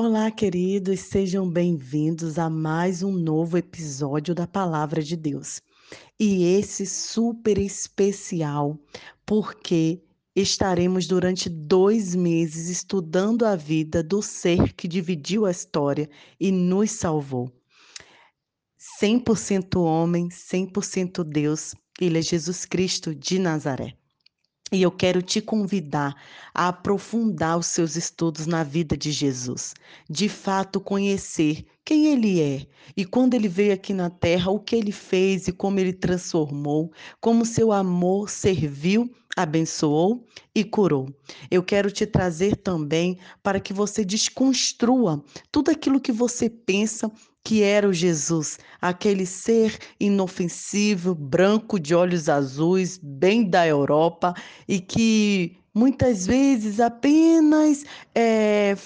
Olá, queridos, sejam bem-vindos a mais um novo episódio da Palavra de Deus. E esse super especial, porque estaremos durante dois meses estudando a vida do ser que dividiu a história e nos salvou. 100% homem, 100% Deus, ele é Jesus Cristo de Nazaré. E eu quero te convidar a aprofundar os seus estudos na vida de Jesus, de fato conhecer quem ele é e quando ele veio aqui na terra, o que ele fez e como ele transformou, como seu amor serviu, abençoou e curou. Eu quero te trazer também para que você desconstrua tudo aquilo que você pensa que era o Jesus, aquele ser inofensivo, branco de olhos azuis, bem da Europa e que muitas vezes apenas é,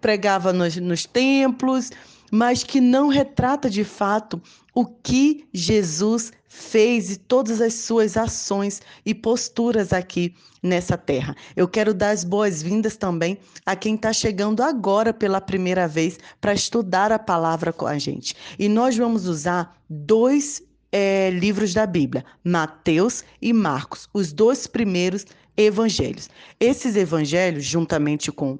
pregava nos, nos templos, mas que não retrata de fato o que Jesus fez e todas as suas ações e posturas aqui nessa terra. Eu quero dar as boas-vindas também a quem está chegando agora pela primeira vez para estudar a palavra com a gente. E nós vamos usar dois é, livros da Bíblia, Mateus e Marcos, os dois primeiros evangelhos. Esses evangelhos, juntamente com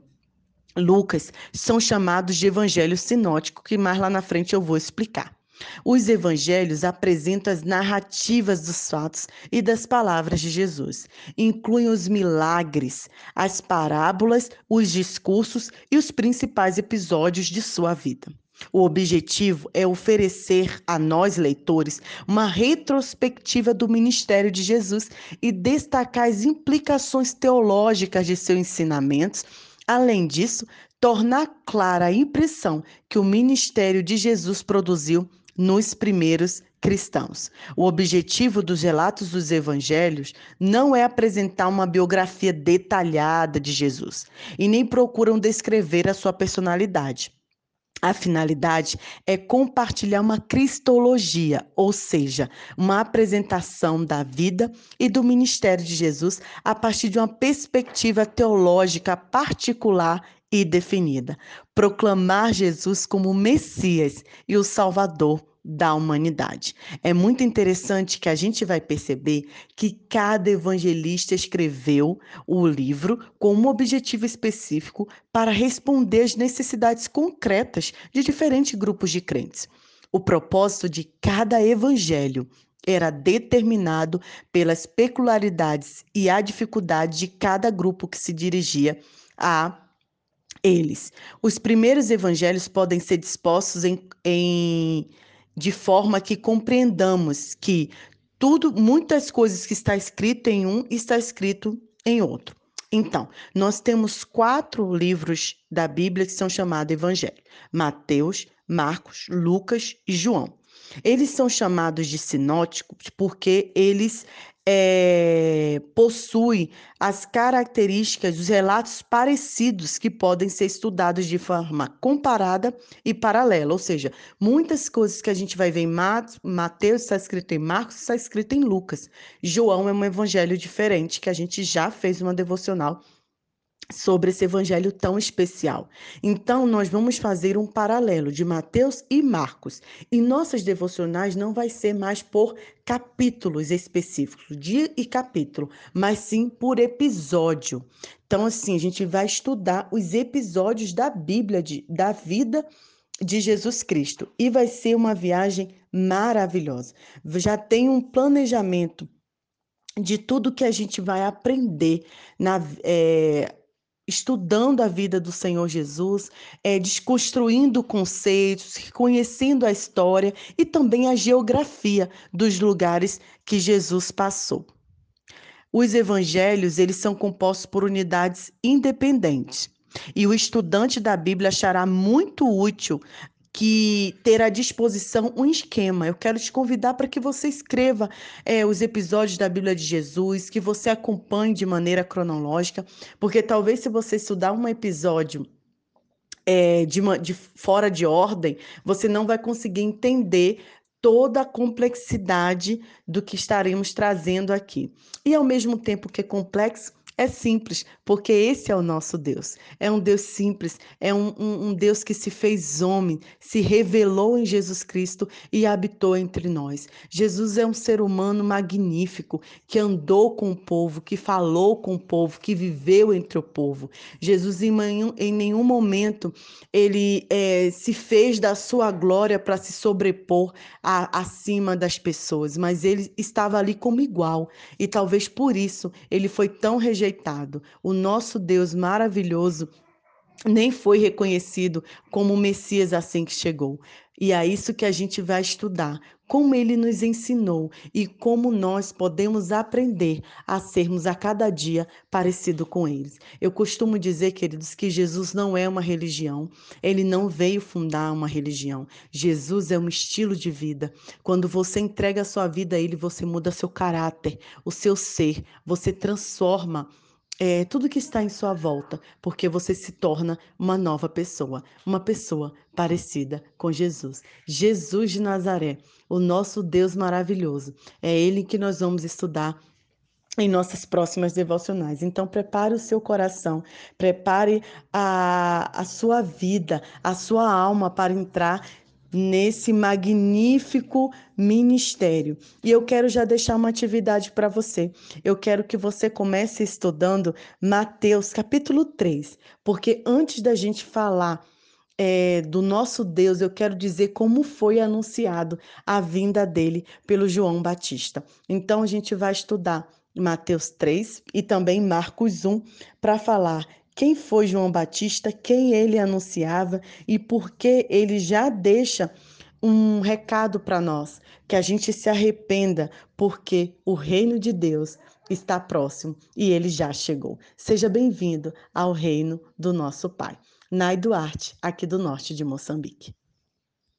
Lucas, são chamados de evangelho sinótico, que mais lá na frente eu vou explicar. Os evangelhos apresentam as narrativas dos fatos e das palavras de Jesus. Incluem os milagres, as parábolas, os discursos e os principais episódios de sua vida. O objetivo é oferecer a nós, leitores, uma retrospectiva do ministério de Jesus e destacar as implicações teológicas de seus ensinamentos. Além disso, tornar clara a impressão que o ministério de Jesus produziu nos primeiros cristãos. O objetivo dos relatos dos evangelhos não é apresentar uma biografia detalhada de Jesus e nem procuram descrever a sua personalidade. A finalidade é compartilhar uma cristologia, ou seja, uma apresentação da vida e do ministério de Jesus a partir de uma perspectiva teológica particular e definida. Proclamar Jesus como Messias e o Salvador da humanidade. É muito interessante que a gente vai perceber que cada evangelista escreveu o livro com um objetivo específico para responder às necessidades concretas de diferentes grupos de crentes. O propósito de cada evangelho era determinado pelas peculiaridades e a dificuldade de cada grupo que se dirigia a eles. Os primeiros evangelhos podem ser dispostos em, em de forma que compreendamos que tudo, muitas coisas que está escrito em um está escrito em outro. Então, nós temos quatro livros da Bíblia que são chamados Evangelho: Mateus, Marcos, Lucas e João. Eles são chamados de sinóticos porque eles é, possui as características dos relatos parecidos que podem ser estudados de forma comparada e paralela, ou seja, muitas coisas que a gente vai ver em Mateus está escrito em Marcos, está escrito em Lucas. João é um evangelho diferente que a gente já fez uma devocional sobre esse evangelho tão especial. Então, nós vamos fazer um paralelo de Mateus e Marcos. E nossas devocionais não vai ser mais por capítulos específicos, dia e capítulo, mas sim por episódio. Então, assim, a gente vai estudar os episódios da Bíblia, de, da vida de Jesus Cristo. E vai ser uma viagem maravilhosa. Já tem um planejamento de tudo que a gente vai aprender na, é, estudando a vida do Senhor Jesus, é, desconstruindo conceitos, conhecendo a história e também a geografia dos lugares que Jesus passou. Os evangelhos, eles são compostos por unidades independentes. E o estudante da Bíblia achará muito útil que ter à disposição um esquema. Eu quero te convidar para que você escreva é, os episódios da Bíblia de Jesus, que você acompanhe de maneira cronológica, porque talvez se você estudar um episódio é, de, uma, de fora de ordem, você não vai conseguir entender toda a complexidade do que estaremos trazendo aqui. E ao mesmo tempo que é complexo, É simples, porque esse é o nosso Deus. É um Deus simples, é um, um, um, Deus que se fez homem, se revelou em Jesus Cristo e habitou entre nós. Jesus é um ser humano magnífico que andou com o povo, que falou com o povo, que viveu entre o povo. Jesus, em nenhum, em nenhum momento, ele é, se fez da sua glória para se sobrepor a, acima das pessoas, mas ele estava ali como igual. E talvez por isso ele foi tão rejeitado rejeitado. O nosso Deus maravilhoso nem foi reconhecido como o Messias assim que chegou. E é isso que a gente vai estudar, como ele nos ensinou e como nós podemos aprender a sermos a cada dia parecido com eles. Eu costumo dizer, queridos, que Jesus não é uma religião, ele não veio fundar uma religião. Jesus é um estilo de vida. Quando você entrega a sua vida a ele, você muda seu caráter, o seu ser, você transforma é, tudo que está em sua volta, porque você se torna uma nova pessoa, uma pessoa parecida com Jesus. Jesus de Nazaré, o nosso Deus maravilhoso. É ele que nós vamos estudar em nossas próximas devocionais. Então, prepare o seu coração, prepare a, a sua vida, a sua alma para entrar nesse magnífico ministério. E eu quero já deixar uma atividade para você. Eu quero que você comece estudando Mateus capítulo 3, porque antes da gente falar é, do nosso Deus, eu quero dizer como foi anunciado a vinda dele pelo João Batista. Então a gente vai estudar Mateus 3 e também Marcos 1 para falar quem foi João Batista, quem ele anunciava e por que ele já deixa um recado para nós, que a gente se arrependa, porque o reino de Deus está próximo e ele já chegou. Seja bem-vindo ao reino do nosso Pai. Nai Duarte, aqui do norte de Moçambique.